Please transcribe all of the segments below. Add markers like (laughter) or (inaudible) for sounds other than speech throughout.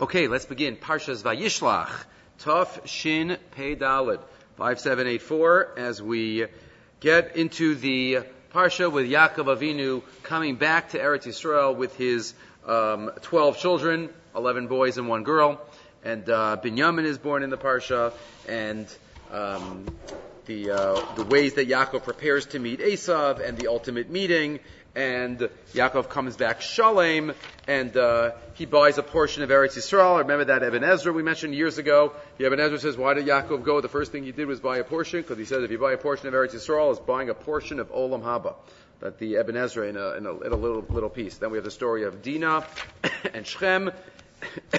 Okay, let's begin. Parshas Vayishlach, Tov Shin Pei Dalid, 5784, as we get into the Parsha with Yaakov Avinu coming back to Eretz Yisrael with his um, 12 children, 11 boys and one girl, and uh, Binyamin is born in the Parsha, and um, the, uh, the ways that Yaakov prepares to meet Esav, and the ultimate meeting, and Yaakov comes back Shalem, and uh, he buys a portion of Eretz Yisrael. Remember that Ibn Ezra we mentioned years ago? The Ibn Ezra says, why did Yaakov go? The first thing he did was buy a portion, because he says if you buy a portion of Eretz Yisrael, it's buying a portion of Olam Haba. That the Ibn Ezra in a, in a, in a little, little piece. Then we have the story of Dinah (coughs) and Shechem,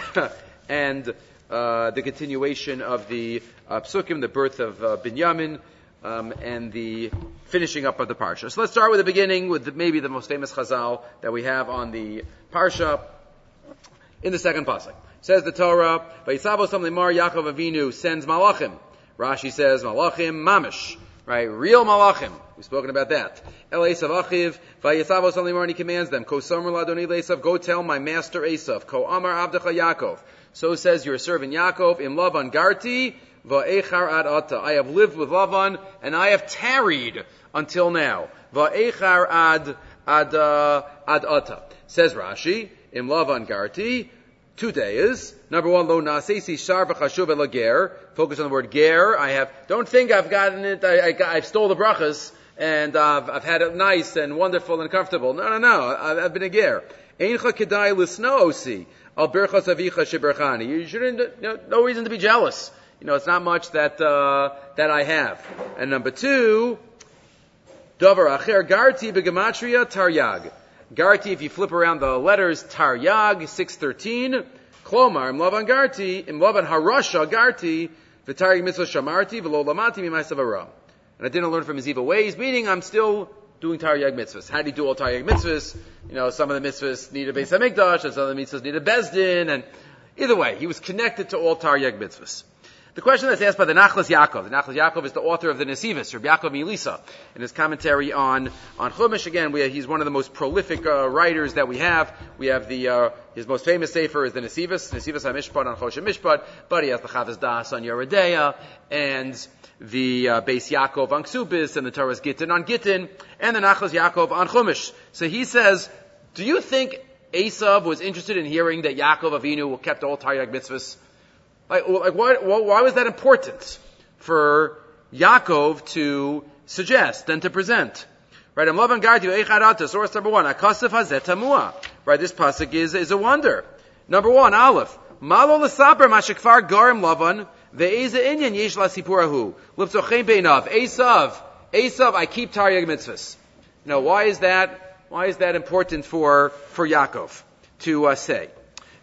(coughs) and uh, the continuation of the uh, psukim, the birth of uh, Binyamin, um, and the finishing up of the parsha. So let's start with the beginning, with the, maybe the most famous chazal that we have on the parsha in the second pasuk. Says the Torah, "Vayisavo Lemar Yaakov Avinu sends malachim." Rashi says malachim mamish, right? Real malachim. We've spoken about that. El Esav Achiv, Vayisavo Lemar, and he commands them, Ko Somer Ladoni Esav, go tell my master Esav, Ko Amar Abdecha Yaakov. So says your servant Yaakov, Im Lavan Garti, Va'echar ad ata. I have lived with Lavan, and I have tarried until now. Va'echar ad, ad, uh, ad ata. Says Rashi, im Lavan garti, two days. Number one, lo nasesi shar v'chashuv ger. Focus on the word ger. I have, don't think I've gotten it, I, I, I've stole the brachas, and uh, I've had it nice and wonderful and comfortable. No, no, no. I've, I've been a ger. Eincha kedai lisno osi. Al berchas avicha shiberchani. You shouldn't, no reason to be jealous. You know, it's not much that, uh, that I have. And number two, Dover Acher Garti Begematria Taryag. Garti, if you flip around the letters, Taryag, 613. Klomar, Imlavan Garti, Imlavan Harasha Garti, V'taryag Mitzvah Shamarti, Lamati Mimaisavara. And I didn't learn from his evil ways, meaning I'm still doing Taryag mitzvahs. How do you do all Taryag mitzvahs? You know, some of the mitzvahs need a Beis HaMikdash, and some of the mitzvahs need a Bezdin, and either way, he was connected to all Taryag mitzvahs. The question that's asked by the Nachlas Yaakov. The Nachlas Yaakov is the author of the Nesivis, Rabbi Yaakov Milisa, in his commentary on, on Chumash. Again, we, he's one of the most prolific uh, writers that we have. We have the, uh, his most famous sefer is the Nesivis, Nesivis HaMishpat on Choshen Mishpat, but he has the Chavas Daas on Yoreh De'ah, and the uh, Beis Yaakov on Ksubis, and the Toras Gittin on Gittin, and the Nachlas Yaakov on Chumash. So he says, do you think Esav was interested in hearing that Yaakov Avinu kept all Taryag mitzvahs? Like, like why, why was that important for Yaakov to suggest and to present? Right, I'm loving God you echadata, source number one, akasif hazet Right, this pasuk is, is a wonder. Number one, Aleph. Malo l'saper mashikfar garim lavan, ve'eza inyan yesh la sipurahu. Lipzochem beinav. Esav. Esav, I keep Taryag mitzvahs. Now, why is that, why is that important for, for Yaakov to uh, say?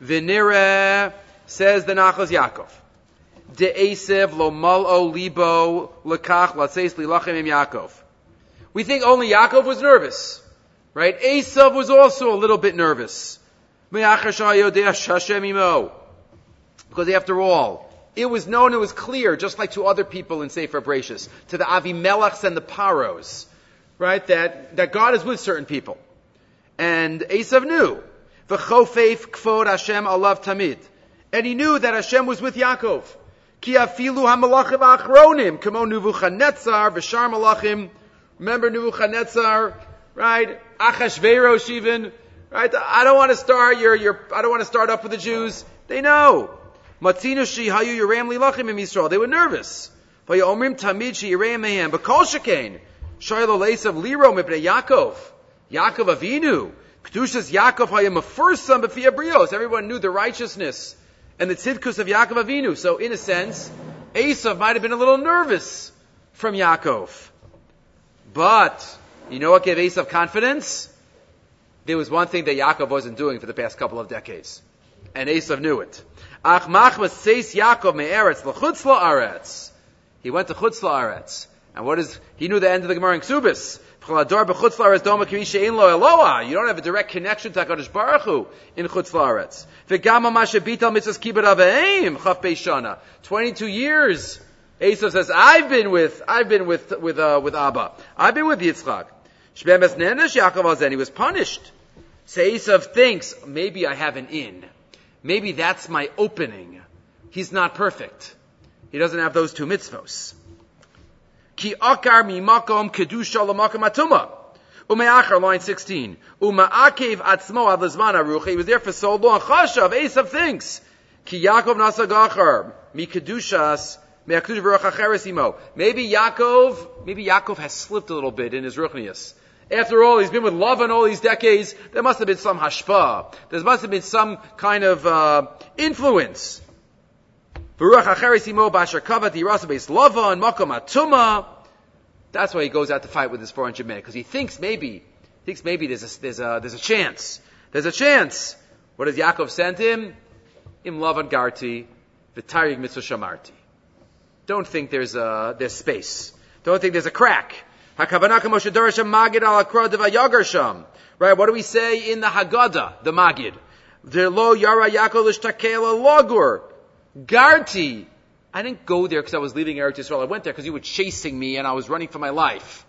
V'nireh, Says the Nachlas Yaakov. De'esev lo mal'o libo lekach latseis lilachem im Yaakov. We think only Yaakov was nervous. Right? Esav was also a little bit nervous. Because after all, it was known, it was clear, just like to other people in Sefer Bereshis, to the Avimelechs and the Paros, right, that, that God is with certain people. And Esav knew. V'chofeif kfod Hashem alav tamid. And he knew that Hashem was with Yaakov. Ki afilu hamalachim achronim, kamo Nebuchadnezzar, v'shar malachim. Remember Nebuchadnezzar, right? Achashverosh even, right? I don't want to start your, your, I don't want to start up with the Jews. They know. Matzinu shi hayu yiram lilachim im Yisrael. They were nervous. Vayomrim tamid shi yiram mehem. But kol shekain, shaylo leisav liro mipnei Yaakov. Yaakov Avinu. Kedushas Yaakov hayim a first son b'fiyah brios. Everyone knew the righteousness and the tzidkus of Yaakov Avinu. So in a sense, Esav might have been a little nervous from Yaakov. But, you know what gave Esav confidence? There was one thing that Yaakov wasn't doing for the past couple of decades. And Esav knew it. Ach Yaakov me'eretz l'chutz la'aretz. He went to chutz la'aretz. And what is, he knew the end of the Gemara in Ksubis. You don't have a direct connection to HaKadosh Baruch Hu in Chutz La'aretz. Twenty-two years. Esav says, I've been with, I've been with, with, uh, with Abba. I've been with Yitzchak. Yaakov He was punished. So Esav thinks, maybe I have an in. maybe that's my opening. He's not perfect. He doesn't have those two mitzvos. Ki akar mi makom kedusha lamakom atuma. Umeachar, line 16. Uma'akev atzmo ad lezman aruch. He was there for so long. Chashav, Esav thinks. Ki Yaakov nasa gachar. Mi kedushas. Maybe Yaakov, maybe Yaakov has slipped a little bit in his ruchnius. After all, he's been with Lavan all these decades. There must have been some hashpa. There must have been some kind of uh, influence. That's why he goes out to fight with his 400 men because he thinks maybe, thinks maybe there's a, there's a, there's a chance. There's a chance. What does Yaakov send him? Im Lavan Garti, V'tarig Mitzvah Shamarti. Don't think there's a, there's space. Don't think there's a crack. Right, what do we say in the Haggadah, the Magid? Lo yara logur. Garti. I didn't go there because I was leaving Eretz Yisrael. I went there because you were chasing me and I was running for my life.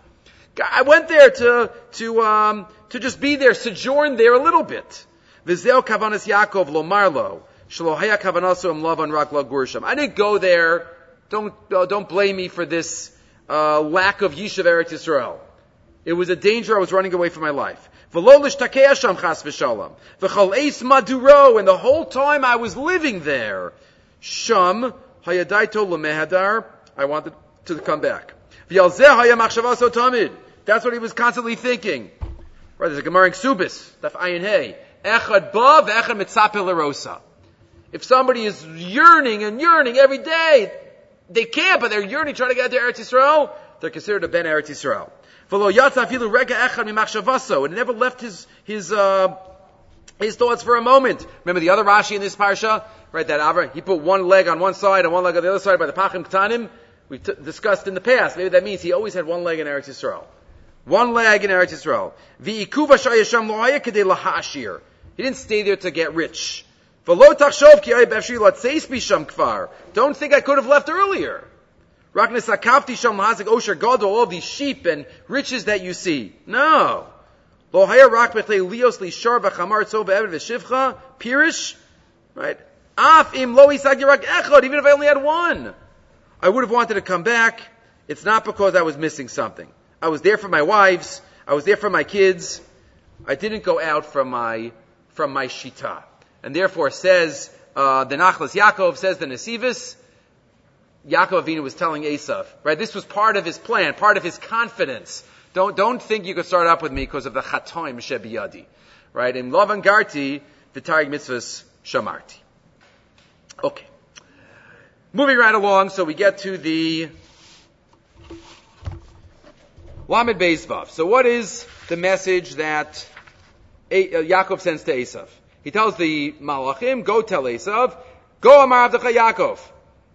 I went there to, to, um, to just be there, sojourn there a little bit. Vizel kavanas Yaakov lo marlo. Shalohaya kavanaso im lavan rak lo I didn't go there. Don't, uh, don't blame me for this uh, lack of Yishuv Eretz Yisrael. It was a danger I was running away from my life. And the whole time I was living there, Sham, Hayadaito Lemehadar, I wanted to come back. That's what he was constantly thinking. Right, there's a Gemara in Ksubis, Daf Ayin Hey. Echad ba v'echad mitzapil If somebody is yearning and yearning every day, they can't, but they're yearning, trying to get to Eretz Yisrael. They're considered a ben Eretz Yisrael. And it never left his his uh, his thoughts for a moment. Remember the other Rashi in this parsha, right? That Avra, he put one leg on one side and one leg on the other side by the Pachim Ktanim. We t- discussed in the past. Maybe that means he always had one leg in Eretz Yisrael. One leg in Eretz Yisrael. He didn't stay there to get rich. Don't think I could have left earlier. All these sheep and riches that you see. No. Pirish, right? Af im lo isag yirak echad, Even if I only had one, I would have wanted to come back. It's not because I was missing something. I was there for my wives. I was there for my kids. I didn't go out from my from my shita and therefore says uh, the Nachlas Yaakov says the Nesivis. Yaakov Avinu was telling Esav, right? This was part of his plan, part of his confidence. Don't don't think you could start up with me because of the chatoim shebiyadi, right? In Lavan Garti, the Tarig mitzvahs shamarti. Okay, moving right along, so we get to the Lamed Beizvav. So what is the message that uh, Yaakov sends to Esav? He tells the Malachim, go tell Esav, go Amar Avdecha Yaakov.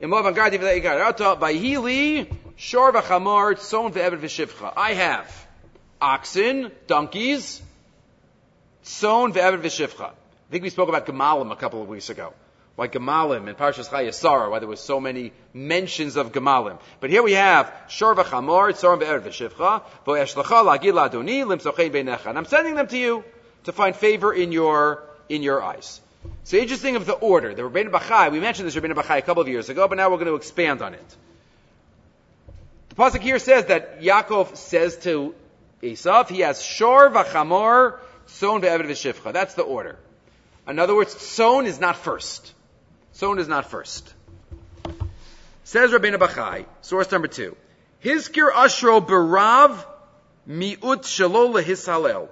I have oxen, donkeys, son ve'evet v'shivcha. I think we spoke about Gemalim a couple of weeks ago. Why Gemalim in Parshas Chayesara, why there was so many mentions of Gemalim. But here we have Shor v'chamor, Tzor ve'evet v'shivcha, v'eshlacha la'gil adoni, limsochein beinecha. And I'm sending them to you to find favor in your in your eyes. So interesting of the order. The Rabbeinu Bachai, we mentioned this Rabbeinu Bachai a couple of years ago, but now we're going to expand on it. The pasuk here says that Yaakov says to Esav, he has shor v'chamor, son ve'eved v'shivcha. That's the order. In other words, son is not first. Son is not first. Says Rabbeinu Bachai, source number two. Hizkir ashro berav mi'ut shalo lehisalel.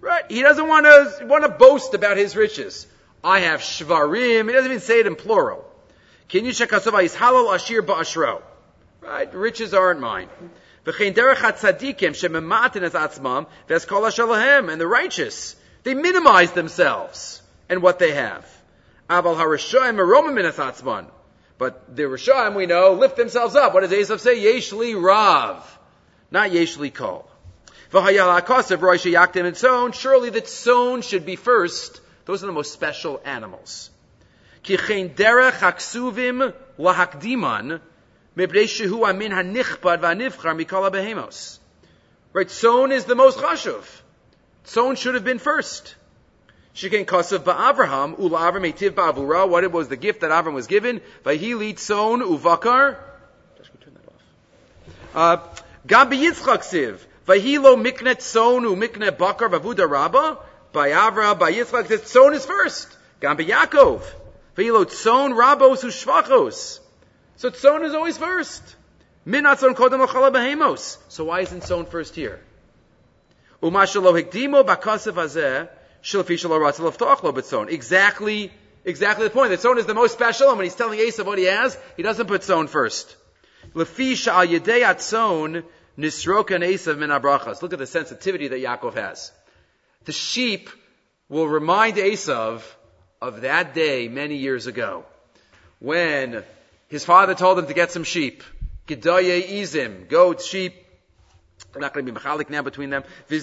Right? He doesn't want to, want to boast about his riches. I have shvarim. He doesn't even say it in plural. Can check out is halal ashir ba'ashro. Right? Riches aren't mine. And the righteous, they minimize themselves and what they have. But the Rishaim, we know, lift themselves up. What does Esav say? Yeshli Rav. Not Yeshli Kol. Surely the tzon should be first. Those are the most special animals. Right, tzon is the most chashuv. Tzon should have been first. Shekain Kosav Ba'avraham, Etiv Ba'avura, what was the gift that Avram was given? Vahili Tzon Uvakar. Uh, Gam Yitzchak Siv, Vahilo Miknet Tzon Umiknet Bakar Vavuda Rabba, by Avra, by Yitzchak, the Tzon is first. Gam Yaakov. Vahilo Tzon Rabos Ushvachos. So Tzon is always first. Minatzon Kodem Achala Behemos. So why isn't Tzon first here? Umashalo Hikdimo Bakasav Azeh, Exactly, exactly the point. That Tzon is the most special, and when he's telling Esav what he has, he doesn't put Tzon first. Lefisha al Yedei Atzon Nisrokan Esav min Abrachas. Look at the sensitivity that Yaakov has. The sheep will remind Esav of that day many years ago when his father told him to get some sheep. Gedaye izim, goats, sheep, we're not going to be mechalik now between them. So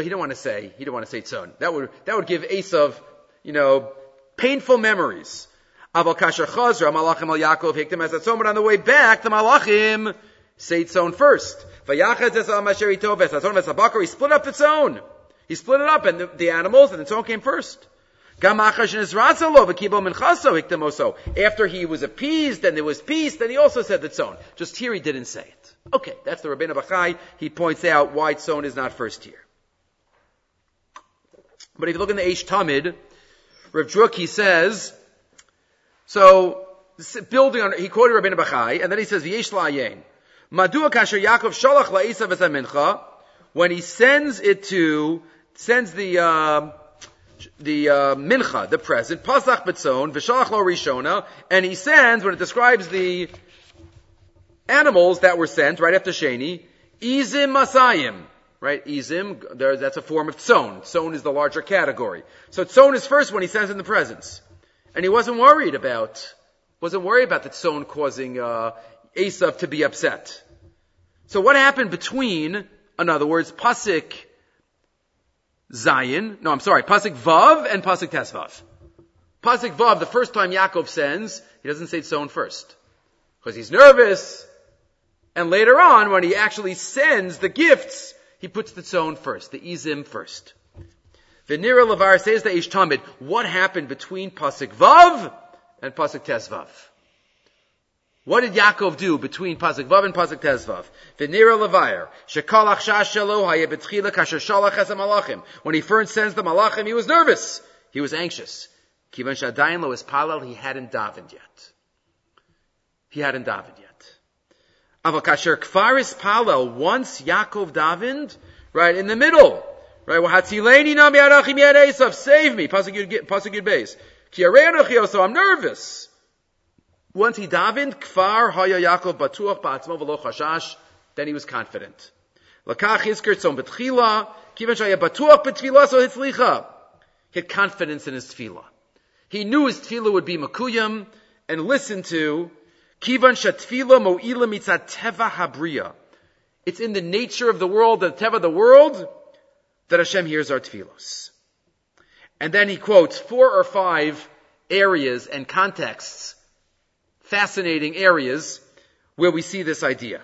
he didn't want to say, he don't want to say tzon. That would, that would give Esav, you know, painful memories. Aval kasher chazra, malachim al Yaakov, hiktim as but on the way back, the malachim say first. Es tzon ves he split up the tzon. He split it up, and the, the animals, and the tzon came first. After he was appeased and there was peace, then he also said the tzon. Just here he didn't say it. Okay, that's the Rabbeinu Bachai. He points out why tzon is not first here. But if you look in the Eish Tamid, Rav Druk, he says, so, building on, he quoted Rabbeinu Bachai, and then he says, V'yesh la'ayin. Madua kasher Yaakov shalach v'zamincha, when he sends it to, sends the, uh, the uh, mincha, the present, pasach betzon, v'shalach lo rishona, and he sends, when it describes the animals that were sent right after Sheni, izim masayim, right? Izim, there, that's a form of tzon. Tzon is the larger category. So tzon is first when he sends in the presence. And he wasn't worried about, wasn't worried about the tzon causing, uh, to be upset. So what happened between, in other words, pasik Zion. No, I'm sorry. Pasuk Vav and Pasuk Tesvav. Pasuk Vav, the first time Yaakov sends, he doesn't say Tzon first. Because he's nervous. And later on, when he actually sends the gifts, he puts the Tzon first, the Izim first. Venira Lavar says the Eish Tamid, what happened between Pasuk Vav and Pasuk Tesvav? What did Yaakov do between Pasuk Vav and Pasuk Tezvav? V'nira levayir. Shekal achshash shelo betchila kasher shalach es malachim. When he first sends the malachim, he was nervous. He was anxious. Kivan shadayin lo palal, he hadn't davened yet. He hadn't davened yet. Aval kasher kfaris palal, once Yaakov davened, right in the middle, right, wahatzileni nam yarachim yad Esav, save me, Pasuk Yud Beis. Ki also, I'm nervous. Once he davened, kfar haya Yaakov batuach ba'atzmo v'lo chashash, then he was confident. Lakach hizker tzom betchila, kivan shaya batuach betfila so hitzlicha. He had confidence in his tefillah. He knew his tefillah would be makuyam, and listened to, kivan shatfila mo'ila mitzat teva habriya. It's in the nature of the world, the teva of the world, that Hashem hears our tefillos. And then he quotes four or five areas and contexts fascinating areas where we see this idea.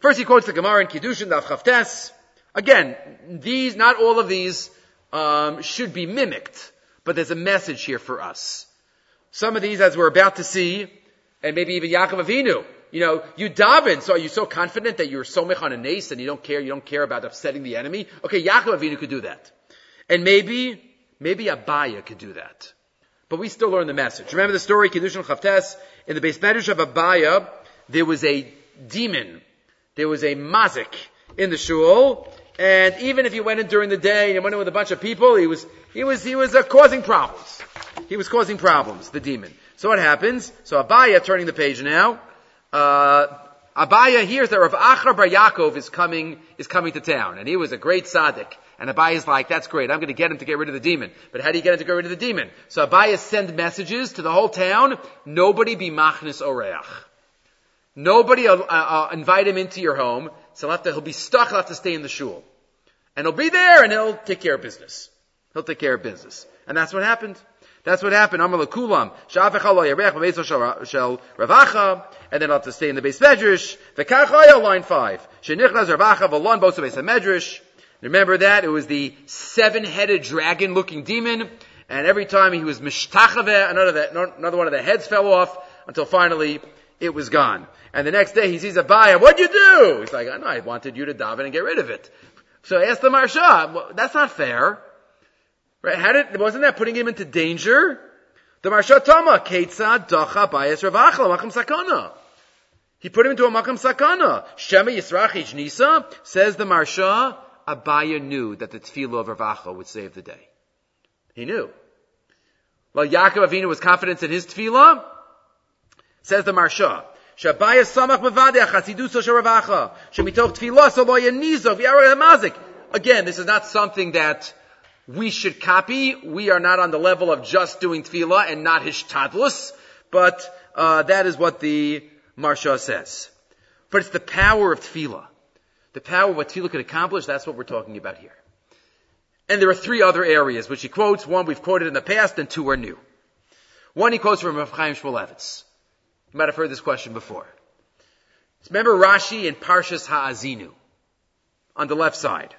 First, he quotes the Gemara in Kiddushin, Daf Chavtes. Again, these, not all of these, um, should be mimicked, but there's a message here for us. Some of these, as we're about to see, and maybe even Yaakov Avinu, you know, you daven, so are you so confident that you're so mech on a nace and you don't care, you don't care about upsetting the enemy? Okay, Yaakov Avinu could do that. And maybe, maybe Abaya could do that. But we still learn the message. Remember the story, Kiddushin Chavtes, in the base medrash of Abaya, there was a demon. There was a mazik in the shul. And even if he went in during the day and went in with a bunch of people, he was, he was, he was uh, causing problems. He was causing problems, the demon. So what happens? So Abaya, turning the page now, uh, Abaya hears that Rav Acha Bar Yaakov is coming, is coming to town, and he was a great tzaddik. And Abaya is like, that's great, I'm going to get him to get rid of the demon. But how do you get him to get rid of the demon? So Abaya send messages to the whole town, nobody be machnis oreach. Nobody uh, uh, invite him into your home, so he'll, to, he'll be stuck, he'll have to stay in the shul. And he'll be there, and he'll take care of business. He'll take care of business. And that's what happened. That's what happened. Amar lekulam. shel ravacha. And then I'll have to stay in the base medrash. V'kachaya, line five. Shenichnas ravacha v'lon bosu base medrash. Remember that? It was the seven-headed dragon-looking demon, and every time he was mishtachave, another, another one of the heads fell off, until finally it was gone. And the next day he sees a Abaya, what'd you do? He's like, I know, I wanted you to daven and get rid of it. So ask the Maharsha, well, that's not fair. Right? How did, wasn't that putting him into danger? The Maharsha Tama, Ketzad Dacha Bayas Ravachla, Makam Sakana. He put him into a Makam Sakana. Shema Yisrach Nisa, says the Maharsha, Abaya knew that the tefillah of Ravacha would save the day. He knew. Well, Yaakov Avinu was confident in his tefillah, says the Maharsha. Shabaya samach. Shemitoch tefillah v'yarah Again, this is not something that we should copy. We are not on the level of just doing tefillah and not hishtadlus, but uh, that is what the Maharsha says. But it's the power of tefillah. The power of what tefillah could accomplish, that's what we're talking about here. And there are three other areas which he quotes. One we've quoted in the past and two are new. One he quotes from Rav Chaim Shmulevitz. You might have heard this question before. Remember Rashi in Parshas Ha'azinu on the left side.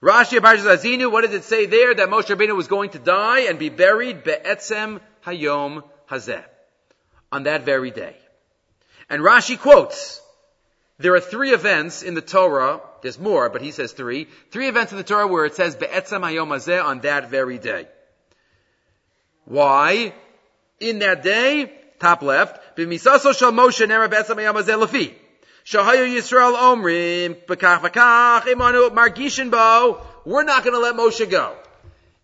Rashi in Parshas Ha'azinu, what does it say there? That Moshe Rabbeinu was going to die and be buried be'etzem hayom hazeh. On that very day. And Rashi quotes, there are three events in the Torah, there's more, but he says three, three events in the Torah where it says be'etzem hayom on that very day. Why? In that day, top left, b'misaso Moshe nera be'etzem hayom hazeh. Shahayu Yisrael Omrim, Bekach Bekach, Imanu Margishin Bo, we're not going to let Moshe go.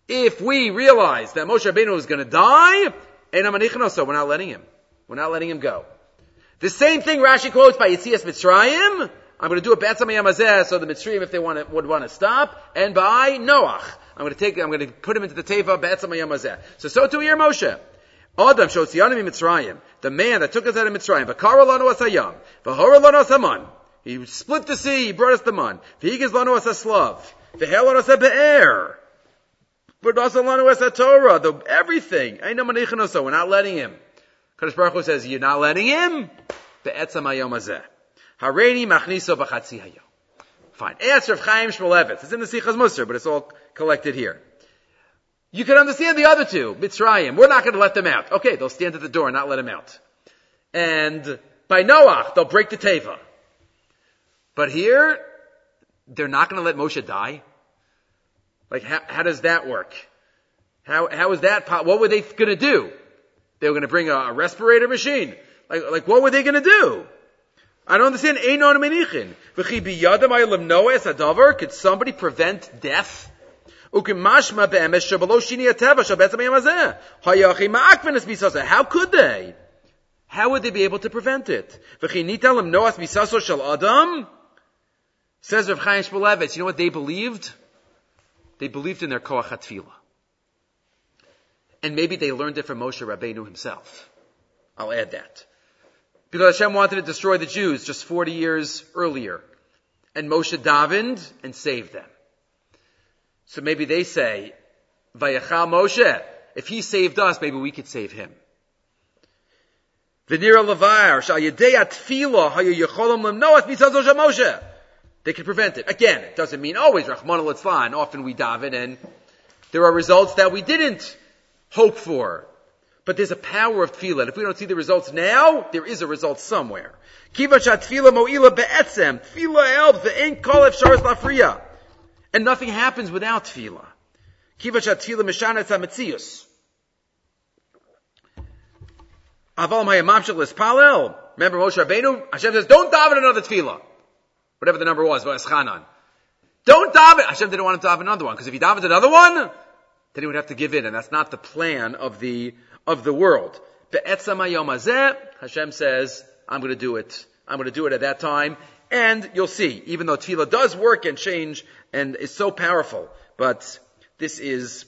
If we realize that Moshe Rabbeinu is going to die, so we're not letting him. We're not letting him go. The same thing Rashi quotes by Yitzias Mitzrayim. I'm going to do a Betzam so the Mitzrayim, if they want to, would want to stop, and by Noach. I'm going to take, I'm going to put him into the Teva Betzam. So, so too here Moshe. Adam Shotzianim Mitzrayim, the man that took us out of Mitzrayim, V'kara lanu asayam, V'hora lanu asaman. He split the sea, he brought us the man. V'higaz lanu asaslav, V'hel lanu asabe'er. But also lanu asatorah, everything. Ain't no we're not letting him. Kadosh Baruch Hu says, you're not letting him? Be'etzam hayom hazeh. Hareini machniso b'chatzi hayom. Fine. Answer of Chaim Shmulevitz. It's in the Sichas Musar, but it's all collected here. You can understand the other two, Mitzrayim. We're not going to let them out. Okay, they'll stand at the door and not let him out. And by Noach, they'll break the Teva. But here, they're not going to let Moshe die. Like, how, how does that work? How, how is that, what were they going to do? They were going to bring a, a, respirator machine. Like, like, what were they going to do? I don't understand. Could somebody prevent death? Ukimashma be'emes shabalo shini ateva shabetzam yamazeh. Hayachi ma'akvenes bisaso. How could they? How would they be able to prevent it? Says Rav Chaim Shmulevitz, you know what they believed? They believed in their koach. And maybe they learned it from Moshe Rabbeinu himself. I'll add that. Because Hashem wanted to destroy the Jews just 40 years earlier. And Moshe davened and saved them. So maybe they say, Vayachal Moshe, if he saved us, maybe we could save him. They can prevent it. Again, it doesn't mean always Rahman al Often we daven and there are results that we didn't hope for. But there's a power of tefillah. If we don't see the results now, there is a result somewhere. Kiva tefillah mo'ila be'etzem. Tefillah helps. Ain't kol efsharis lafriya. And nothing happens without tefillah. Kiva tefillah mishanet hametzius. Aval mayamamshach lispalel. Remember Moshe Rabbeinu? Hashem says, don't daven another tefillah. Whatever the number was, Chanan. Don't daven. Hashem didn't want him to daven another one, because if he davened another one, then he would have to give in, and that's not the plan of the, of the world. Hashem says, I'm gonna do it. I'm gonna do it at that time. And you'll see, even though tefillah does work and change and is so powerful, but this is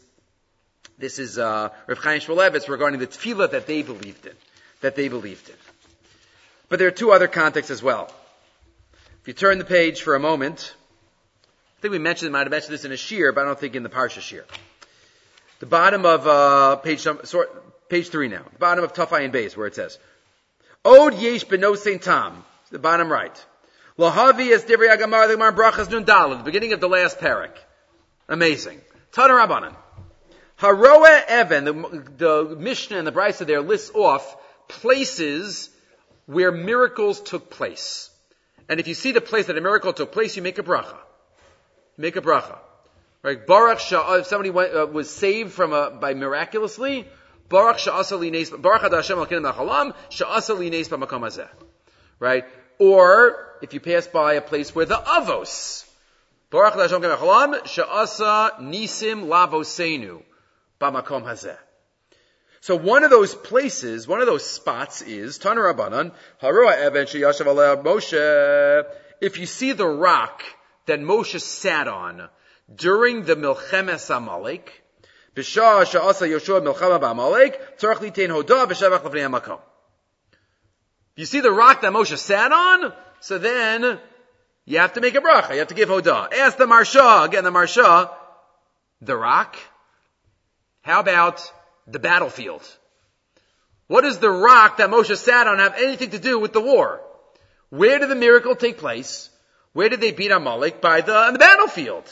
this is uh, Rav Chaim Shmulevitz regarding the tefillah that they believed in, that they believed in. But there are two other contexts as well. If you turn the page for a moment, I think we mentioned, might have mentioned this in a shear, but I don't think in the parsha shear. The bottom of uh, page page three now, the bottom of Tafai and Base, where it says, "Od yesh beno Saint Tom," the bottom right. Lahavi is Divrei Agamar, the Brachas Nun the beginning of the last parak. Amazing. Tana Rabbanan. Haroa Evan, the, the Mishnah and the Brisa there lists off places where miracles took place. And if you see the place that a miracle took place, you make a bracha. Make a bracha. Right? Baruch Shah, if somebody went, uh, was saved from a, by miraculously, Baruch Sha'asa li nes, Baruch Hashem al Chalam, Sha'asa li nes b'makom Right? Or, if you pass by a place where the Avos, Baruch Hashem Chalam, Sha'asa nisim lavosenu, b'makom hazeh. So one of those places, one of those spots is Tana Rabbanan, Haroa Even Sheyashav Moshe. If you see the rock that Moshe sat on during the Milchemes Amalek, B'shah Sha'asa Yoshua Milchama B'Amalek, Tzarech Litain Hodah B'Shavach L'Vnei Hamakom. You see the rock that Moshe sat on? So then, you have to make a bracha. You have to give Hodah. Ask the Maharsha, again the Maharsha, the rock. How about the battlefield. What does the rock that Moshe sat on have anything to do with the war? Where did the miracle take place? Where did they beat Amalek? By the, on the battlefield.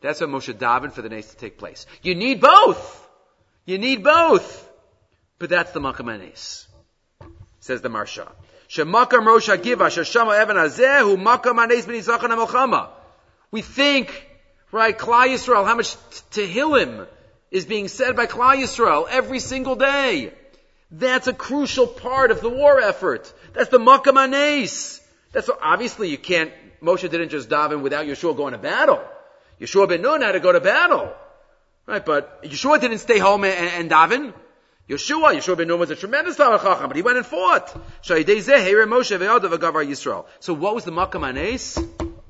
That's where Moshe davened for the nace to take place. You need both. You need both. But that's the Makkah Manes. Says the Maharsha. Shemakar Moshe Giva, Shashama Evan Azeh, who Makkah Manes ben We think Right? Klal Yisrael, how much Tehillim is being said by Klal Yisrael every single day. That's a crucial part of the war effort. That's the Makam Anes. That's what, obviously you can't, Moshe didn't just daven without Yeshua going to battle. Yeshua ben Nun had to go to battle. Right, but Yeshua didn't stay home and, and daven. Yeshua, Yeshua ben Nun was a tremendous Talmud Chacham, but he went and fought. So what was the Makam Anes?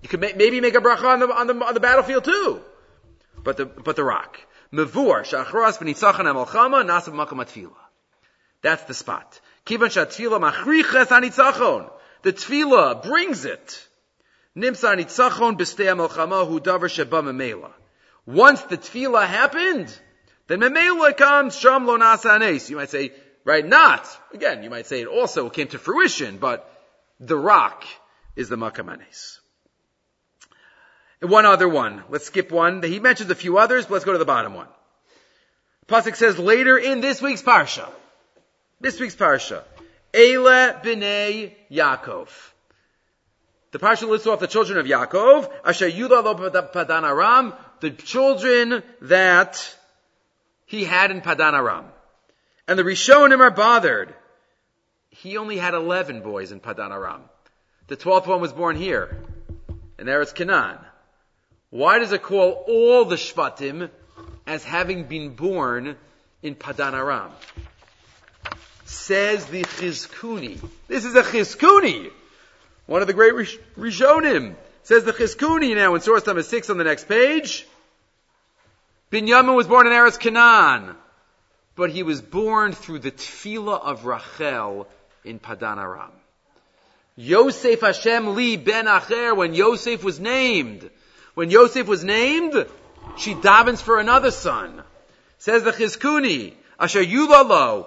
You could maybe make a bracha on the, on the, on the battlefield too. But the, but the rock. Mevur, shachras v'nitzachan amalchama, nasav makam atfila. That's the spot. Kivan shatfila machriches anitzachon. The tefillah brings it. Once the tefillah happened, then memela comes sham lo You might say, right, not. Again, you might say it also came to fruition, but the rock is the makamanes. One other one. Let's skip one. He mentions a few others, but let's go to the bottom one. Pasuk says later in this week's parsha, this week's parsha, Eile b'nei Yaakov. The parsha lists off the children of Yaakov, Asher Yudah Padan Aram, the children that he had in Padan Aram. And the Rishonim are bothered. He only had 11 boys in Padan Aram. The 12th one was born here, in Eretz Canaan. Why does it call all the Shvatim as having been born in Padan Aram? Says the Chizkuni. This is a Chizkuni. One of the great Rishonim. Says the Chizkuni now in source number six on the next page. Binyamin was born in Eretz Canaan, but he was born through the tefillah of Rachel in Padan Aram. Yosef Hashem Li Ben Acher, when Yosef was named, when Yosef was named, she davens for another son. Says the Chizkuni, Asher Yulalo,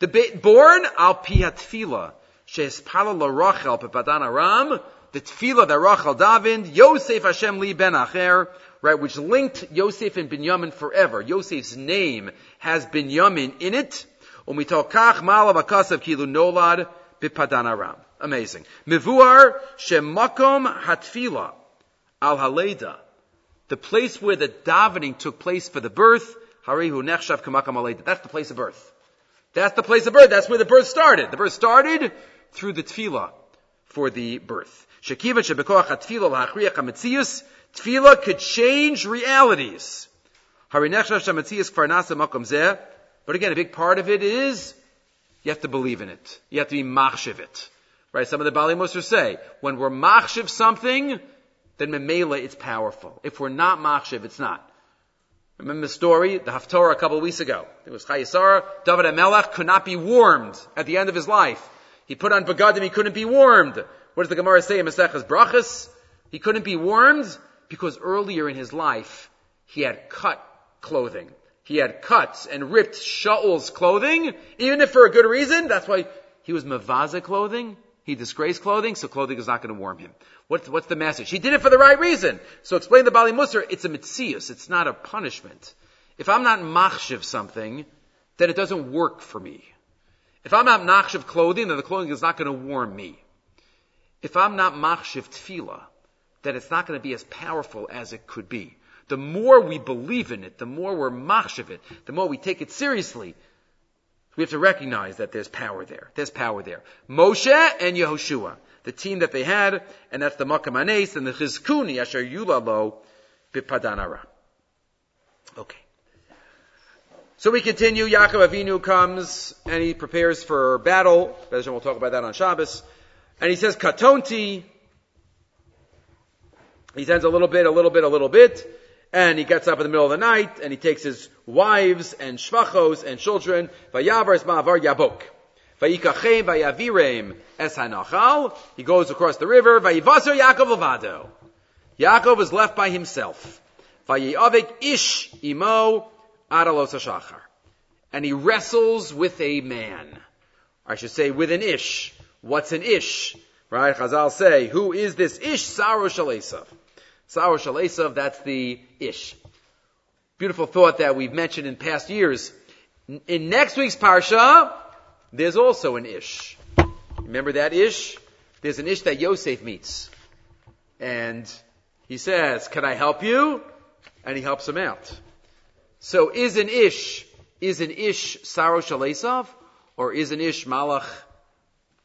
the born al piatfila, sheespala la Rachel pepadan Aram, the tefillah that Rachel davened, Yosef Hashem li ben acher, right, which linked Yosef and Binyamin forever. Yosef's name has Binyamin in it. Umitokach malav akasav kilu nolad bepadan Aram. Amazing. Mivuar shemakom hatfila al haleda, the place where the davening took place for the birth, harihu nechshav kamakam. That's the place of birth. That's the place of birth. That's where the birth started. The birth started through the tefillah for the birth. Shebekoach tefillah lahachriach hametzius. Tefillah could change realities. Zeh. But again, a big part of it is you have to believe in it. You have to be machshiv it. Right? Some of the Bali Musar say, when we're machshiv something, then memela it's powerful. If we're not machshav, it's not. Remember the story, the Haftorah a couple of weeks ago. It was Chayesara, David HaMelech could not be warmed at the end of his life. He put on Begadim, he couldn't be warmed. What does the Gemara say in Maseches Brachas? He couldn't be warmed because earlier in his life, he had cut clothing. He had cut and ripped Shaul's clothing, even if for a good reason. That's why he was Mavaza clothing. He disgraced clothing, so clothing is not going to warm him. What's, what's the message? He did it for the right reason. So explain the Bali Musar, it's a mitzias, it's not a punishment. If I'm not machshiv something, then it doesn't work for me. If I'm not machshiv clothing, then the clothing is not going to warm me. If I'm not machshiv tefillah, then it's not going to be as powerful as it could be. The more we believe in it, the more we're machshiv it, the more we take it seriously, we have to recognize that there's power there. There's power there. Moshe and Yehoshua, the team that they had, and that's the Makamanes and the Chizkuni Asher Yulalo Bipadanara. Okay. So we continue. Yaakov Avinu comes and he prepares for battle. We'll talk about that on Shabbos. And he says, Katonti. He sends a little bit, a little bit, a little bit and he gets up in the middle of the night and he takes his wives and shvachos and children. Yabok. Vayavirem. He goes across the river. Yaakov is left by himself. Ish imo adalos hashachar. And he wrestles with a man. I should say with an ish. What's an ish? Right? Chazal say, who is this ish? Saro Shalesav. Sour Shalesav, that's the ish. Beautiful thought that we've mentioned in past years. In next week's Parsha, there's also an ish. Remember that ish? There's an ish that Yosef meets. And he says, can I help you? And he helps him out. So is an ish, is an ish Saro Shalesav? Or is an ish Malach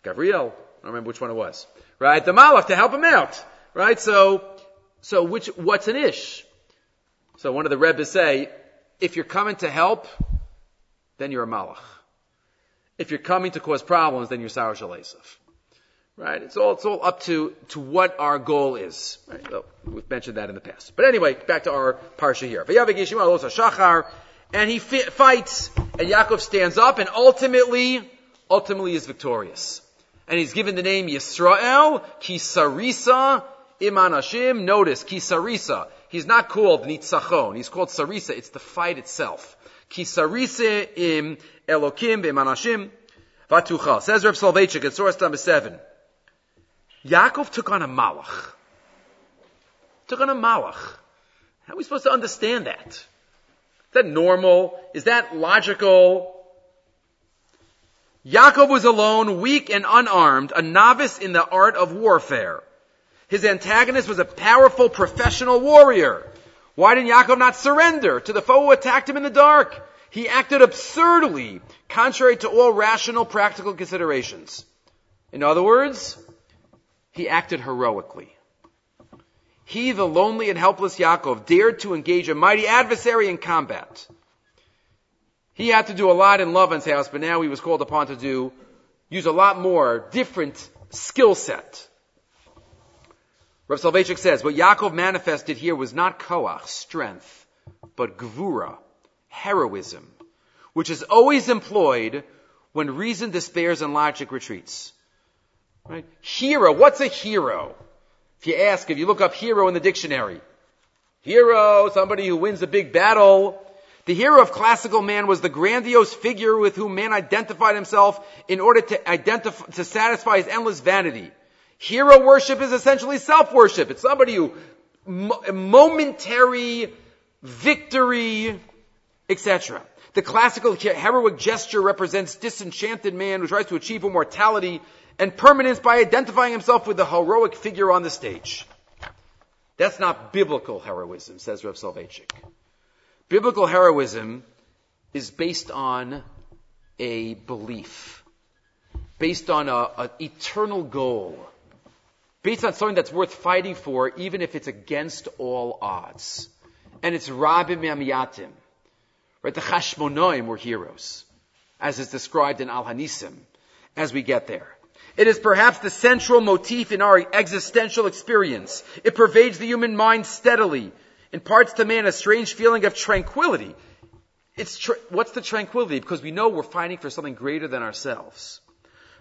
Gabriel? I don't remember which one it was. Right? The Malach to help him out. Right? So, so which, what's an ish? So one of the Rebbes say, if you're coming to help, then you're a malach. If you're coming to cause problems, then you're Sarah Shalesef. Right? It's all, it's all up to, to what our goal is. Right? We've mentioned that in the past. But anyway, back to our parsha here. And he fi- fights, and Yaakov stands up, and ultimately, ultimately is victorious. And he's given the name Yisrael, Kisarisa, Iman Hashim, notice, Kisarisa. He's not called nitzachon. He's called sarisa. It's the fight itself. Ki sarisa im Elokim b'Iman Hashim. Vatucha. Says Reb Soloveitchik in source number seven. Yaakov took on a malach. Took on a malach. How are we supposed to understand that? Is that normal? Is that logical? Yaakov was alone, weak and unarmed, a novice in the art of warfare. His antagonist was a powerful professional warrior. Why did Yaakov not surrender to the foe who attacked him in the dark? He acted absurdly, contrary to all rational practical considerations. In other words, he acted heroically. He, the lonely and helpless Yaakov, dared to engage a mighty adversary in combat. He had to do a lot in Lavan's house, but now he was called upon to do, use a lot more different skill set. Rav Soloveitchik says, what Yaakov manifested here was not koach, strength, but gvura, heroism, which is always employed when reason despairs and logic retreats. Right? Hero, what's a hero? If you ask, if you look up hero in the dictionary, hero, somebody who wins a big battle. The hero of classical man was the grandiose figure with whom man identified himself in order to identify, to satisfy his endless vanity. Hero worship is essentially self-worship. It's somebody who momentary victory, etc. The classical heroic gesture represents disenchanted man who tries to achieve immortality and permanence by identifying himself with the heroic figure on the stage. That's not biblical heroism, says Rav Soloveitchik. Biblical heroism is based on a belief, based on an eternal goal, based on something that's worth fighting for, even if it's against all odds. And it's Rabim Yamiyatim. Right? The Chashmonoim were heroes, as is described in Al Hanisim, as we get there. It is perhaps the central motif in our existential experience. It pervades the human mind steadily, imparts to man a strange feeling of tranquility. It's what's the tranquility? Because we know we're fighting for something greater than ourselves.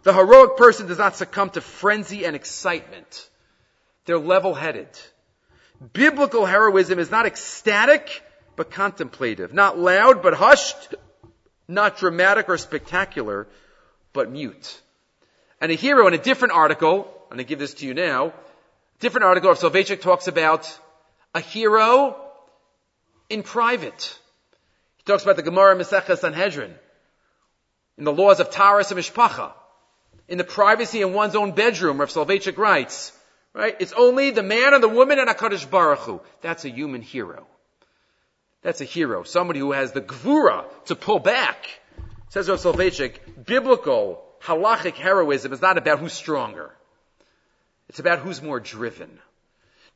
The heroic person does not succumb to frenzy and excitement. They're level-headed. Biblical heroism is not ecstatic, but contemplative. Not loud, but hushed. Not dramatic or spectacular, but mute. And a hero in a different article, I'm going to give this to you now, different article of Soloveitchik talks about a hero in private. He talks about the Gemara Masechah Sanhedrin, in the laws of Taras and Mishpacha, in the privacy in one's own bedroom, Rav Soloveitchik writes, right? It's only the man and the woman and HaKadosh Baruch Hu. That's a human hero. That's a hero. Somebody who has the gvura to pull back. Says Rav Soloveitchik, biblical, halachic heroism is not about who's stronger. It's about who's more driven.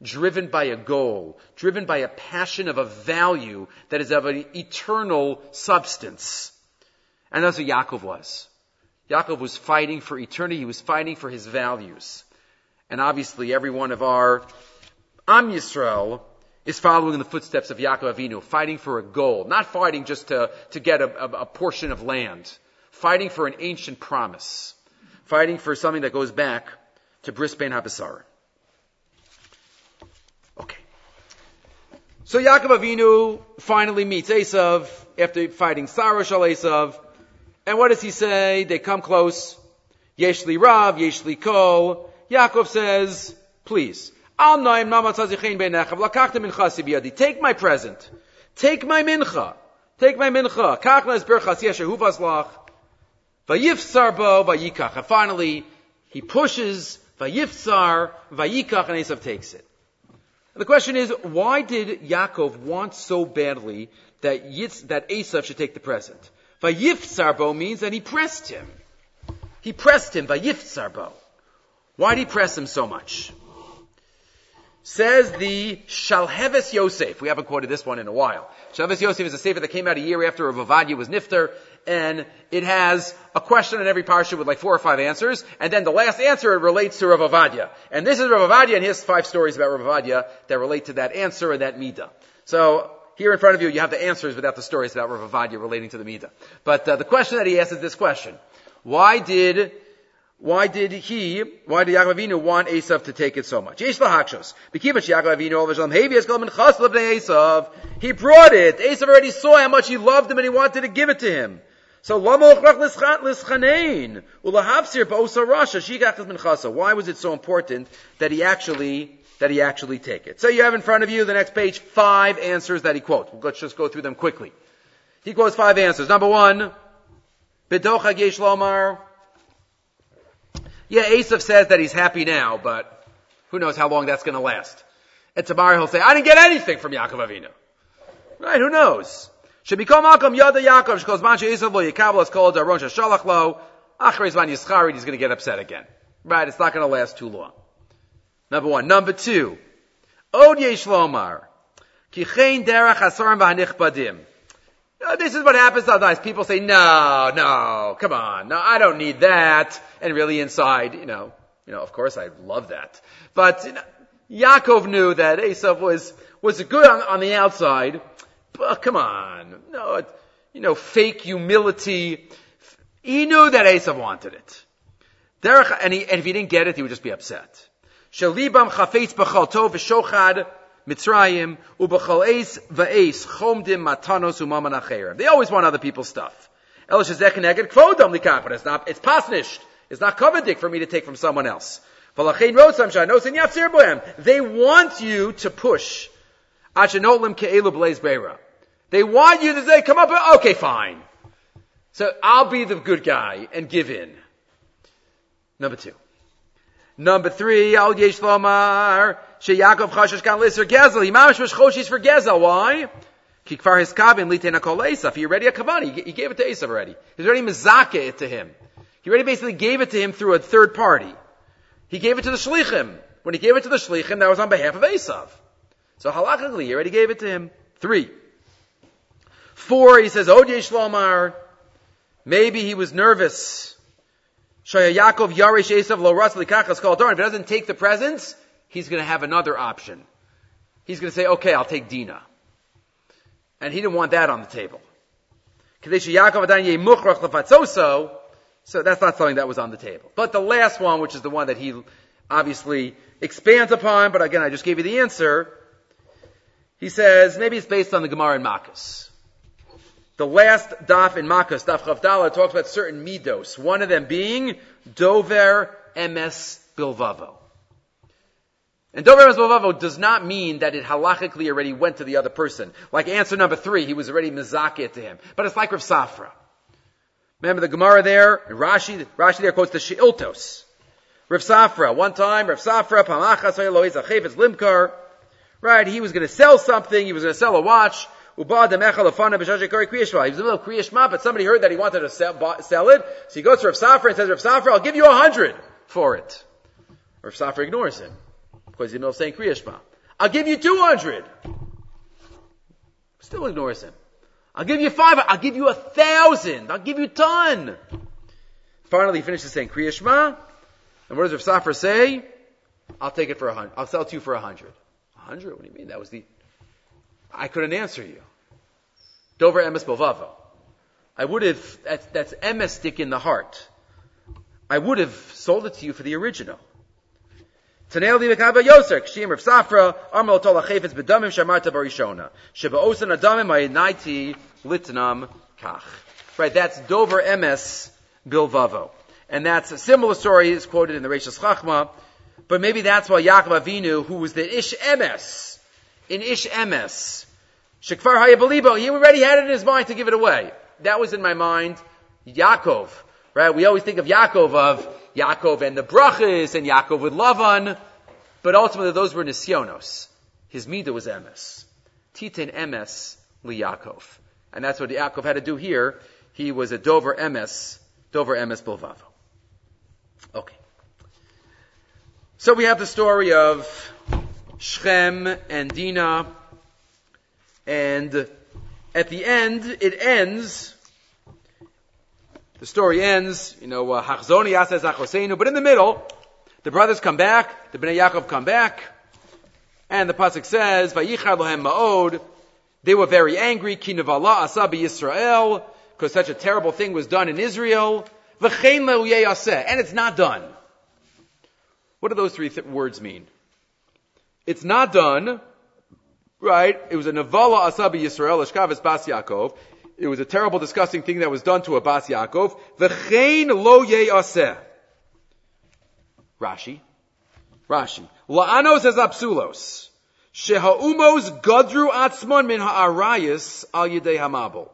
Driven by a goal, driven by a passion of a value that is of an eternal substance. And that's what Yaakov was. Yaakov was fighting for eternity. He was fighting for his values. And obviously every one of our Am Yisrael is following in the footsteps of Yaakov Avinu, fighting for a goal, not fighting just to, to get a, a, a portion of land, fighting for an ancient promise, fighting for something that goes back to Bris Bein Habasar. Okay. So Yaakov Avinu finally meets Esav after fighting Sarah Shal Esav. And what does he say? They come close. Yeshli Rav, Yeshli Kol. Yaakov says, please, Take my present. Take my mincha. Take my mincha. Vayifsar bo vayikach. And finally, he pushes vayifsar vayikach and Esav takes it. And the question is, why did Yaakov want so badly that Yitz, that Esav should take the present? Vayifsar bo means that he pressed him. He pressed him, vayifsar bo. Why did he press him so much? Says the Shalheves Yosef. We haven't quoted this one in a while. Shalheves Yosef is a sefer that came out a year after Rav Ovadia was nifter, and it has a question in every parsha with like four or five answers, and then the last answer relates to Rav Ovadia. And this is Rav Ovadia, and here's five stories about Rav Ovadia that relate to that answer and that midah. So, here in front of you, you have the answers without the stories about Rav Ovadia relating to the midah. But uh, the question that he asks is this question. Why did why did he, why did Yaakov Avinu want Esav to take it so much? Yesh lahakshos. Bekivash Yaakov Avinu all v'shalom hevi kol minchas lebnei Esav. He brought it. Esav already saw how much he loved him and he wanted to give it to him. So lama ochrach lischanein ulahavsir ba'osa rasha shigach minchasa. Why was it so important that he actually that he actually take it? So you have in front of you the next page five answers that he quotes. Let's just go through them quickly. He quotes five answers. Number one, bedocha yesh lomar. Yeah, Esav says that he's happy now, but who knows how long that's going to last. And tomorrow he'll say, I didn't get anything from Yaakov Avinu. Right? Who knows? Should become Malcolm Yada Yaakov, Shkos Mancha Esav lo Yikabel, it's called Aron Shalach lo, Achariz Van Yischarid, he's going to get upset again. Right? It's not going to last too long. Number one. Number two. Od Yesh Lomar. Kichein derech asarim v'hanichbadim. Uh, this is what happens sometimes. People say, no, no, come on, no, I don't need that. And really inside, you know, you know, of course I love that. But you know, Yaakov knew that Esav was, was good on, on the outside, but come on, no, it, you know, fake humility. He knew that Esav wanted it. And, he, and if he didn't get it, he would just be upset. Mitzrayim, ubechal eis va'es, chomdim matanos umaman. They always want other people's stuff. El shezek neged kvodam likach, but it's not, it's pasnished. It's not coveting for me to take from someone else. They want you to push. They want you to say, come up, okay, fine. So I'll be the good guy and give in. Number two. Number three, Al Yesh Sheyakov Chashish Kan Lister Gezel. He mamish was Choshis for Gezel. Why? Kikfar his kabin litena kol Esav. He already a kavan. He, gave it to Esav already. He's already mizake it to him. He already basically gave it to him through a third party. He gave it to the shlichim. When he gave it to the shlichim, that was on behalf of Esav. So halachically, he already gave it to him. Three. Four, he says, Od Yesh Lomar. Maybe he was nervous Shaya Yaakov Yarish Esav Lo Ras Likachas Kol If he doesn't take the presents, he's going to have another option. He's going to say, okay, I'll take Dina. And he didn't want that on the table. So that's not something that was on the table. But the last one, which is the one that he obviously expands upon, but again, I just gave you the answer. He says, maybe it's based on the Gemara in Makkas. The last daf in Makkas, daf Chavdala, talks about certain midos. One of them being dover emes bilvavo. And dover emes bilvavo does not mean that it halachically already went to the other person. Like answer number three, he was already mizakit to him. But it's like Rav Safra. Remember the Gemara there? Rashi, Rashi there quotes the Sheiltos. Rav Safra, one time, Rav Safra, Pamachas Achevitz Limkar. Right, he was going to sell something, he was going to sell a watch. He was in the middle of Kriya but somebody heard that he wanted to sell, sell, it. So he goes to Rav Safra and says, Rav Safra, I'll give you a hundred for it. Rav Safra ignores him. Because he's in saying Kriya I'll give you two hundred. Still ignores him. I'll give you five. I'll give you a thousand. I'll give you a ton. Finally, he finishes saying Kriya Shema. And what does Rav Safra say? I'll take it for a hundred. I'll sell it to you for a hundred. A hundred? What do you mean? That was the. I couldn't answer you. Dover emes bovavo. I would have. That's, that's emes stick in the heart. I would have sold it to you for the original. Tanel li mekaba yoser, kshim Rav Safra, armal tol achefetz bedamim shamarta barishona. Sheba osan adamim ayinaiti litnam kach. Right, that's Dover Emes Bilvavo. And that's a similar story is quoted in the Reishis Chochma, but maybe that's why Yaakov Avinu, who was the Ish Emes, in Ish Emes, Shekfar Hayabalibo, he already had it in his mind to give it away. That was in my mind. Yaakov, right? We always think of Yaakov of Yaakov and the brachas, and Yaakov with Lavan, but ultimately those were nisyonos. His midah was emes. Titin emes li Yaakov. And that's what Yaakov had to do here. He was a dover emes, dover emes bilvavo. Okay. So we have the story of Shechem and Dinah, and at the end, it ends the story ends, you know, uh, Hachzoni Achosenu, but in the middle, the brothers come back, the Bnei Yaakov come back, and the pasuk says, "Vayichad lohem ma'od." They were very angry. Kinavala asabi Yisrael, because such a terrible thing was done in Israel. And it's not done. What do those three th- words mean? It's not done, right? It was a Navala Asabi Yisrael, Ashkavis Bas Yaakov. It was a terrible, disgusting thing that was done to Abbas Yaakov. V'chein lo aseh. Rashi. Rashi. La'anos as apsulos. Sheha'umos gadru atzmon min ha'arayis al yidei hamabel.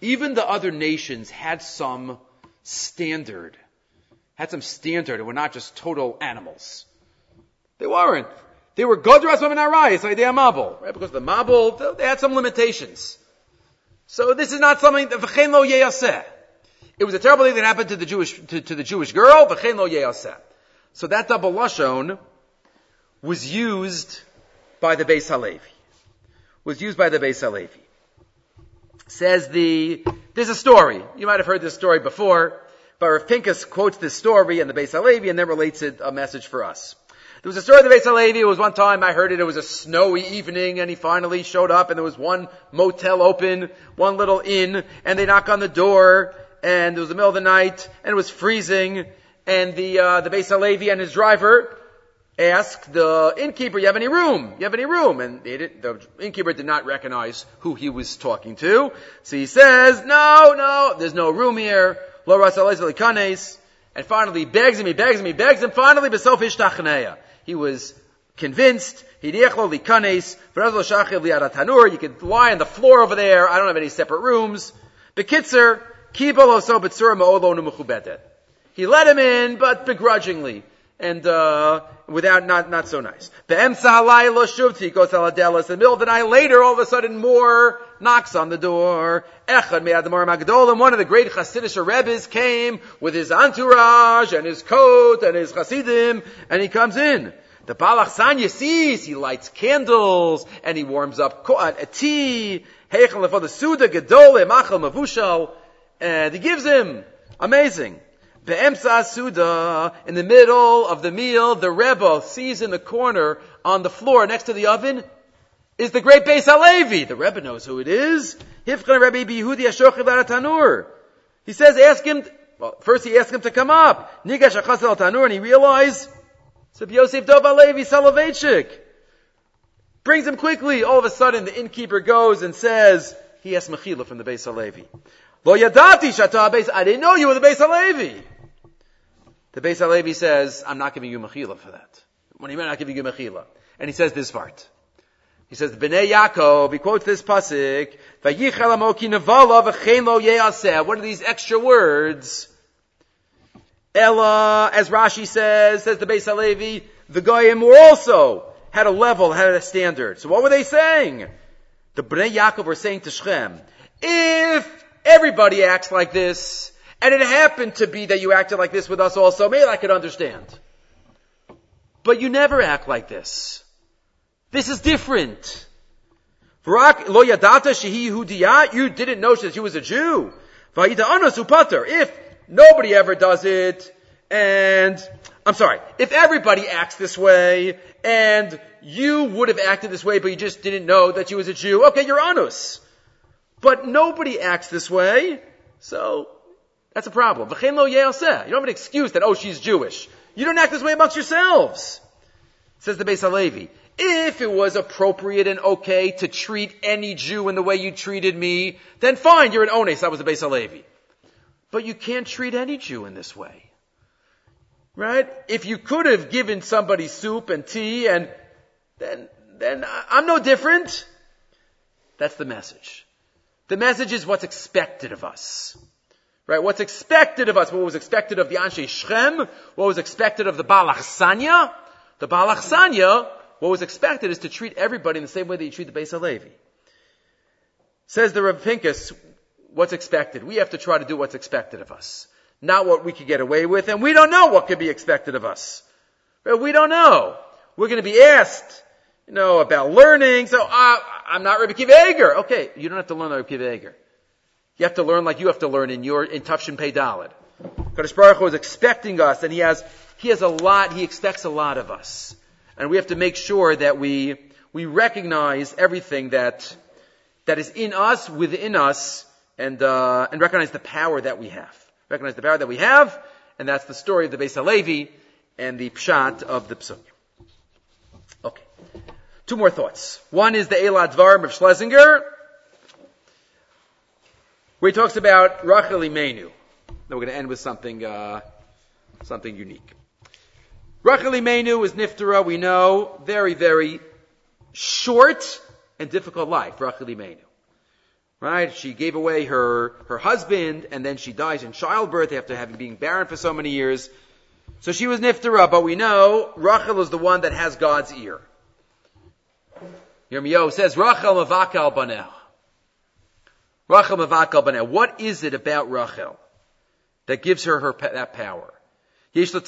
Even the other nations had some standard. Had some standard and were not just total animals. They weren't. They were gadru atzmon min ha'arayis al yidei hamabel. Right? Because the mabel, they had some limitations. So this is not something that v'chein lo yeyaseh. It was a terrible thing that happened to the Jewish to, to the Jewish girl, v'chein lo yeyaseh. So that double lashon was used by the Beis Halevi. Was used by the Beis Halevi. Says the there's a story. You might have heard this story before, but Rav Pinkus quotes this story in the Beis Halevi and then relates it a message for us. There was a story of the Beis Halevi. It was one time I heard it. It was a snowy evening, and he finally showed up, and there was one motel open, one little inn, and they knock on the door, and it was the middle of the night, and it was freezing, and the uh, the Beis Halevi and his driver asked the innkeeper, "You have any room? You have any room?" And the innkeeper did not recognize who he was talking to, so he says, "No, no, there's no room here." And finally, begs him, he begs him, he begs him. Finally, besof ishtachneya. He was convinced. You could lie on the floor over there. I don't have any separate rooms. Bekitzer, He let him in, but begrudgingly. And, uh, without, not, not so nice. He goes In the middle of the night later, all of a sudden more knocks on the door. One of the great Hasidic Rebbe's came with his entourage and his coat and his Hasidim, and he comes in. The Baal Achsanya sees, he lights candles, and he warms up uh, a tea, the Suda Gedole Machal Mavushal, and he gives him. Amazing. In the middle of the meal, the Rebbe sees in the corner on the floor next to the oven is the great Beis Halevi. The Rebbe knows who it is. He says, ask him, well, first he asked him to come up. And he realized, it's Yosef Dov HaLevi Soloveitchik. Brings him quickly. All of a sudden, the innkeeper goes and says, he asked Mechila from the Beis Halevi. Lo yadati I didn't know you were the Beis Halevi. The Beis Halevi says, I'm not giving you Mechila for that. When he meant not giving you Mechila. And he says this part. He says, B'nei Yaakov, he quotes this pasuk, Vayichel amoki nevala v'chein lo ye'aseh. What are these extra words? Ella, as Rashi says, says the Beis Halevi, the Goyim were also had a level, had a standard. So what were they saying? The Bnei Yaakov were saying to Shem, if everybody acts like this, and it happened to be that you acted like this with us also, maybe I could understand. But you never act like this. This is different. You didn't know that she was a Jew. If nobody ever does it, and I'm sorry, if everybody acts this way, and you would have acted this way, but you just didn't know that she was a Jew, okay, you're anus. But nobody acts this way, so that's a problem. You don't have an excuse that, oh, she's Jewish. You don't act this way amongst yourselves. Says the Beis Halevi. If it was appropriate and okay to treat any Jew in the way you treated me, then fine, you're an ones. That was the Beis Halevi. But you can't treat any Jew in this way. Right? If you could have given somebody soup and tea and then, then I'm no different. That's the message. The message is what's expected of us. Right? What's expected of us, what was expected of the Anshe Shem, what was expected of the Baal Achsanya. The Baal Achsanya, what was expected is to treat everybody in the same way that you treat the Beis Halevi. Says the Rav Pinkus, what's expected? We have to try to do what's expected of us not what we could get away with, and we don't know what could be expected of us. We don't know. We're going to be asked, you know, about learning. So uh, I'm not Rabbi Akiva. Okay, you don't have to learn Rabbi Akiva. You have to learn like you have to learn in your in Tufshin Pei Dalid. Kadosh Baruch Hu is expecting us, and he has he has a lot. He expects a lot of us, and we have to make sure that we we recognize everything that that is in us, within us, and uh, and recognize the power that we have recognize the power that we have, and that's the story of the Beis Halevi and the pshat of the psukim. Okay. Two more thoughts. One is the Elad Dvarim of Schlesinger, where he talks about Rachel Imenu. Then we're going to end with something, uh, something unique. Rachel Imenu was Niftara, we know, very, very short and difficult life, Rachel Imenu. Right? She gave away her, her husband and then she dies in childbirth after having been barren for so many years. So she was Niftara, but we know Rachel is the one that has God's ear. Yirmiyahu says, Rachel mavakal baneh. Rachel mavakal baneh. What is it about Rachel that gives her, her that power? What's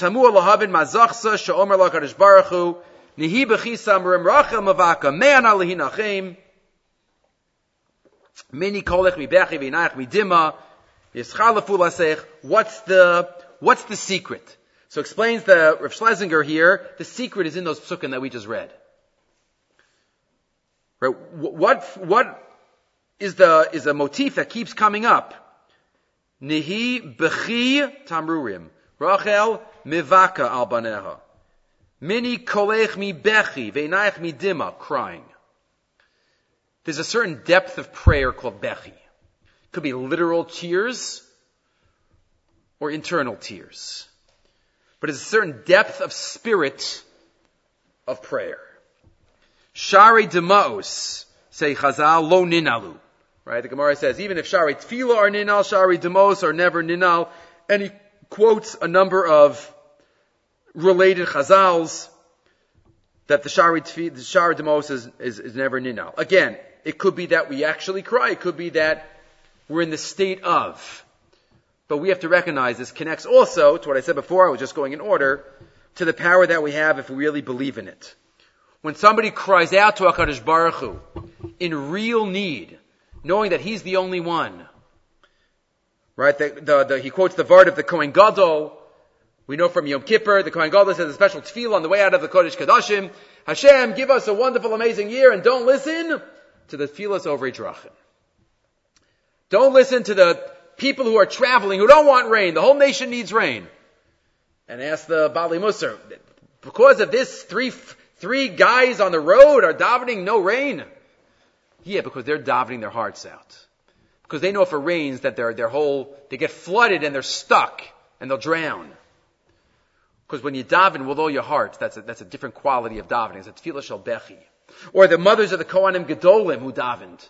the, what's the secret? So explains the Rav Schlesinger here, the secret is in those psukim that we just read. Right? What, what is the, is a motif that keeps coming up? Nihi bechi tamrurim. Rachel mivaka al baneha. Mini kolech mi bechi, ve'inayach mi dima, crying. There's a certain depth of prayer called bechi. Could be literal tears or internal tears. But it's a certain depth of spirit of prayer. Shari demaos, say Chazal, lo ninalu. Right? The Gemara says, even if Shari tefillah are ninal, Shari demos are never ninal. And he quotes a number of related Chazals that the Shari, the Shari demos is, is, is never ninal. Again, it could be that we actually cry. It could be that we're in the state of. But we have to recognize this connects also to what I said before, I was just going in order, to the power that we have if we really believe in it. When somebody cries out to HaKadosh Baruch Hu in real need, knowing that He's the only one, Right? The, the, the, he quotes the Vard of the Kohen Gadol. We know from Yom Kippur, the Kohen Gadol says a special tefillah on the way out of the Kodesh Kadashim. Hashem, give us a wonderful, amazing year, and don't listen to the tefillahs over Drachim. Don't listen to the people who are traveling who don't want rain. The whole nation needs rain. And ask the Bali Musar, because of this, three, three guys on the road are davening no rain. Yeah, because they're davening their hearts out. Because they know if it rains that their, their whole, they get flooded and they're stuck and they'll drown. Because when you daven with all your heart, that's a, that's a different quality of davening. It's a tefillah shel bechi. Or the mothers of the Kohanim Gedolim who davened.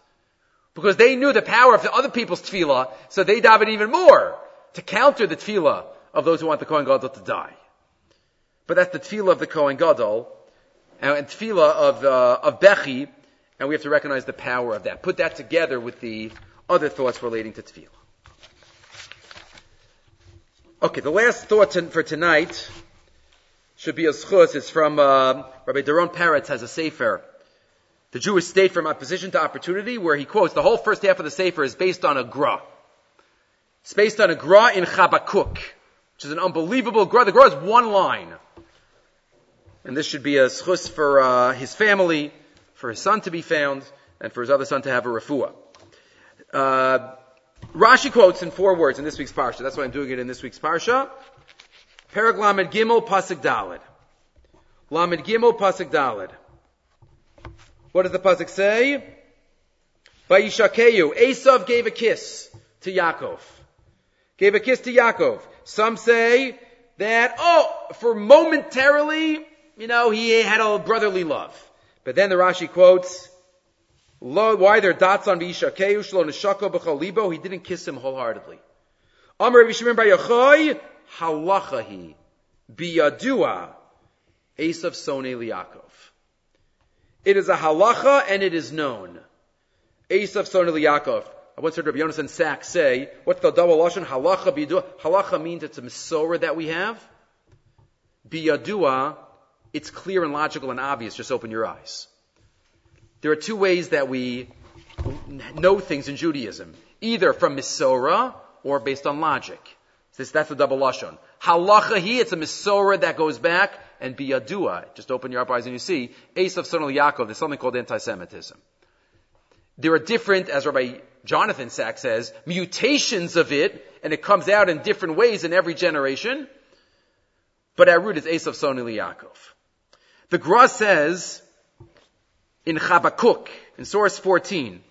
Because they knew the power of the other people's tefillah, so they davened even more to counter the tefillah of those who want the Kohen Gadol to die. But that's the tefillah of the Kohen Gadol, and tefillah of, uh, of Bechi, and we have to recognize the power of that. Put that together with the other thoughts relating to tefillah. Okay, the last thought for tonight should be a schus. It's from uh, Rabbi Doron Perez has a sefer, the Jewish state from opposition to opportunity, where he quotes the whole first half of the sefer is based on a gra. It's based on a gra in Chabakuk, which is an unbelievable gra. The gra is one line, and this should be a schus for uh, his family, for his son to be found, and for his other son to have a refuah. Uh, Rashi quotes in four words in this week's parsha. That's why I'm doing it in this week's parsha. Parag Lamed Gimel Pasuk Dalid. Lamed Gimel Pasuk Dalid. What does the pasuk say? Vayishakeyu. Esav gave a kiss to Yaakov. Gave a kiss to Yaakov. Some say that, oh, for momentarily, you know, he had a brotherly love. But then the Rashi quotes, why there dots on Vayishakeyu shlo neshako b'chalibo? He didn't kiss him wholeheartedly. Amar Rabbi Shimon Bar Yochai, halachahi biyadua Esav Sone Liakov. It is a halacha and it is known. Esav Sone Liakov. I once heard Rabbi Yonasan Sacks say, what's the double lashon? Halacha biyadua. Halacha means it's a misora that we have. Biyadua, it's clear and logical and obvious. Just open your eyes. There are two ways that we know things in Judaism. Either from misora or based on logic. This, that's the double lashon. Halacha he, it's a misora that goes back, and biyadua, just open your eyes and you see, Esav son of Yaakov, there's something called anti-Semitism. There are different, as Rabbi Jonathan Sacks says, mutations of it, and it comes out in different ways in every generation. But at root, it's Esav son of Yaakov. The Gra says, in Chabakuk, in source 14,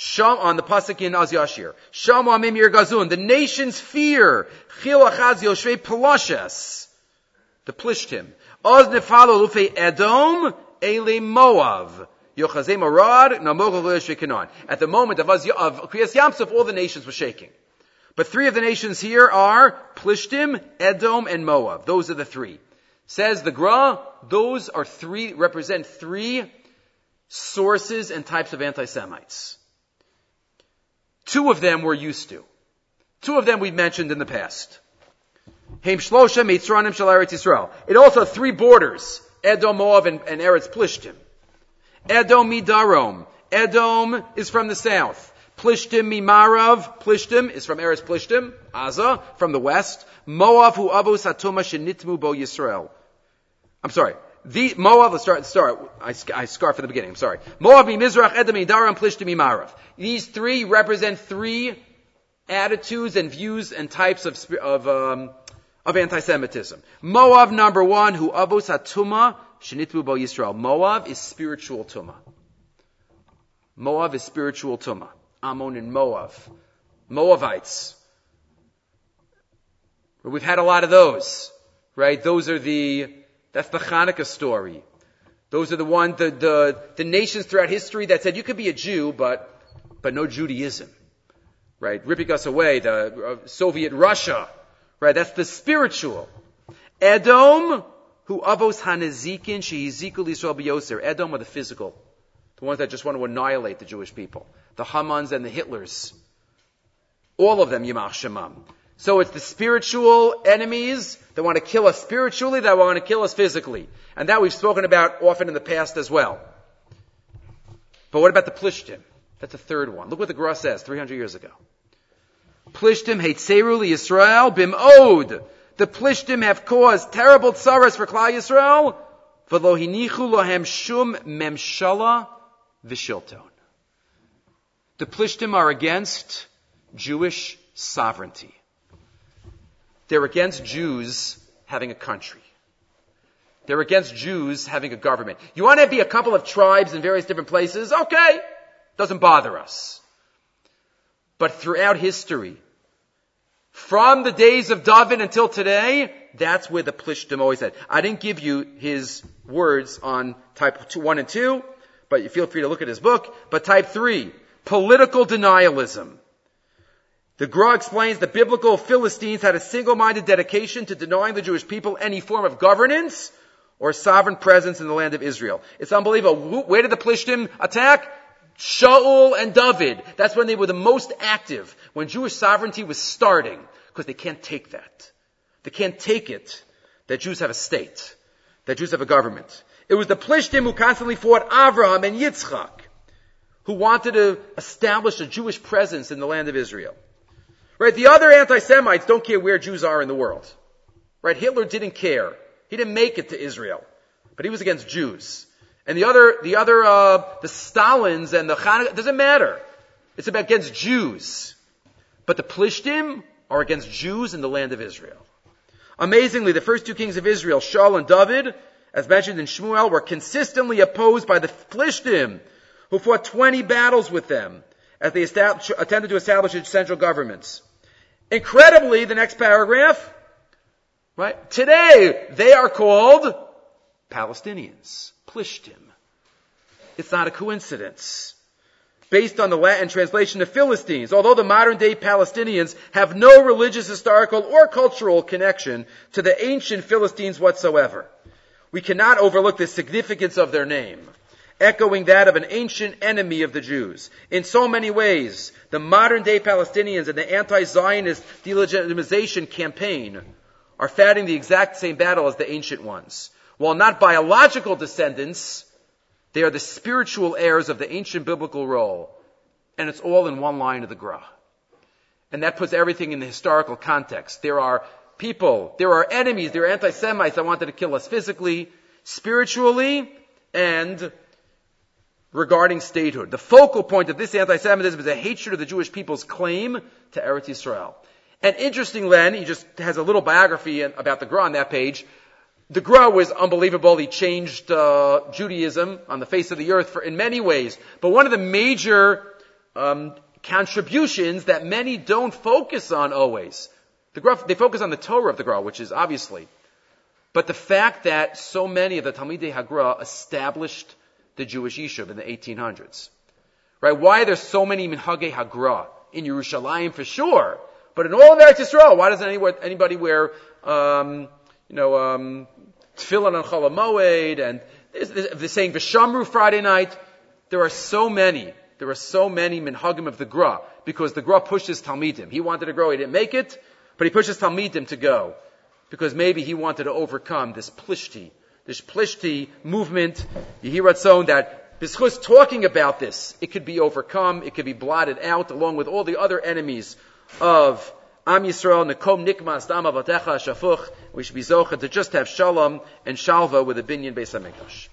Sham on the pasuk in Az Yashir. Shama Mimir Gazun. The nations fear. Chil Achaz Yoshve Peloshes. The Plishtim. Oz Nefalo Lufe Edom Ele Moav. Yochazem Arad Namocha Kanan. At the moment of, Az, of Kriyas Yamsuf, all the nations were shaking. But three of the nations here are Plishtim, Edom, and Moav. Those are the three. Says the Gra, those are three, represent three sources and types of anti-Semites. Two of them we're used to. Two of them we've mentioned in the past. Haim Shlosha, Mitzranim, Shalaret Yisrael. It also has three borders. Edom, Moab, and, and Eretz Plishtim. Edom Midarom. Edom is from the south. Plishtim Mimarav. Plishtim is from Eretz Plishtim. Aza, from the west. Moab hu avos hatuma shenitmu bo Yisrael. I'm sorry. The Moab, let's start, start. I, I scarf at the beginning, I'm sorry. Moab, Mizrach, Edom, Daram, Plishtim, Marav. These three represent three attitudes and views and types of, of, um, of anti-Semitism. Moab, number one, who avos hatuma, shenitbu bo Yisrael. Moab is spiritual tuma. Moab is spiritual tuma. Ammon and Moab. Moabites. We've had a lot of those, right? Those are the that's the Hanukkah story. Those are the one, the, the, the nations throughout history that said you could be a Jew, but, but no Judaism. Right? Ripping us away, the uh, Soviet Russia. Right? That's the spiritual. Edom, who avos hanazikin, shehizikul Yisrael biyoser. Edom are the physical. The ones that just want to annihilate the Jewish people. The Hamans and the Hitlers. All of them, Yimach Shemam. So it's the spiritual enemies that want to kill us spiritually, that want to kill us physically. And that we've spoken about often in the past as well. But what about the Plishtim? That's the third one. Look what the Gra says 300 years ago. Plishtim Heitzeru Yisrael bim Bim'od. The Plishtim have caused terrible tsaras for Klal Yisrael. V'lo hinichu lohem shum memshala v'shilton. The Plishtim are against Jewish sovereignty. They're against Jews having a country. They're against Jews having a government. You want to be a couple of tribes in various different places? Okay. Doesn't bother us. But throughout history, from the days of David until today, that's where the Plishtim always said. I didn't give you his words on type two, 1 and 2, but you feel free to look at his book. But type 3, political denialism. The Gra explains the biblical Philistines had a single-minded dedication to denying the Jewish people any form of governance or sovereign presence in the land of Israel. It's unbelievable. Where did the Plishtim attack? Shaul and David. That's when they were the most active, when Jewish sovereignty was starting, because they can't take that. They can't take it that Jews have a state, that Jews have a government. It was the Plishtim who constantly fought Avraham and Yitzchak, who wanted to establish a Jewish presence in the land of Israel. Right? The other anti-Semites don't care where Jews are in the world. Right? Hitler didn't care. He didn't make it to Israel. But he was against Jews. And the other, the other, uh, the Stalins and the Hanukkah, doesn't matter. It's about against Jews. But the Plishtim are against Jews in the land of Israel. Amazingly, the first two kings of Israel, Shaul and David, as mentioned in Shmuel, were consistently opposed by the Plishtim, who fought 20 battles with them as they attempted to establish central governments. Incredibly, the next paragraph, right? Today, they are called Palestinians. Plishtim. It's not a coincidence. Based on the Latin translation of Philistines, although the modern day Palestinians have no religious, historical, or cultural connection to the ancient Philistines whatsoever, we cannot overlook the significance of their name, echoing that of an ancient enemy of the Jews. In so many ways, the modern day Palestinians and the anti-Zionist delegitimization campaign are fighting the exact same battle as the ancient ones. While not biological descendants, they are the spiritual heirs of the ancient biblical role. And it's all in one line of the Gra. And that puts everything in the historical context. There are people, there are enemies, there are anti-Semites that wanted to kill us physically, spiritually, and regarding statehood. The focal point of this anti-Semitism is a hatred of the Jewish people's claim to Eretz Yisrael. And interestingly, Len, he just has a little biography about the Gra on that page. The Gra was unbelievable. He changed uh, Judaism on the face of the earth for, in many ways. But one of the major um, contributions that many don't focus on always, the Gra, they focus on the Torah of the Gra, which is obviously, but the fact that so many of the Talmidei Hagra established the Jewish Yishuv in the 1800s. Right? Why are there so many Minhagei Hagra in Yerushalayim for sure? But in all of Eretz Yisrael, why doesn't anybody wear, um, you know, um, tefillin on Chol Moed, and the saying Vishamru Friday night. There are so many. There are so many minhagim of the Gra because the Gra pushes Talmidim. He wanted to grow, he didn't make it, but he pushes Talmidim to go because maybe he wanted to overcome this plishti, this plishti movement. Own that B'schus talking about this, it could be overcome, it could be blotted out along with all the other enemies of Am Yisrael, Nekom Nikmas, Dam Avatecha, Shafuch. We should be zocha to just have shalom and shalva with a binyan Beis HaMikdash.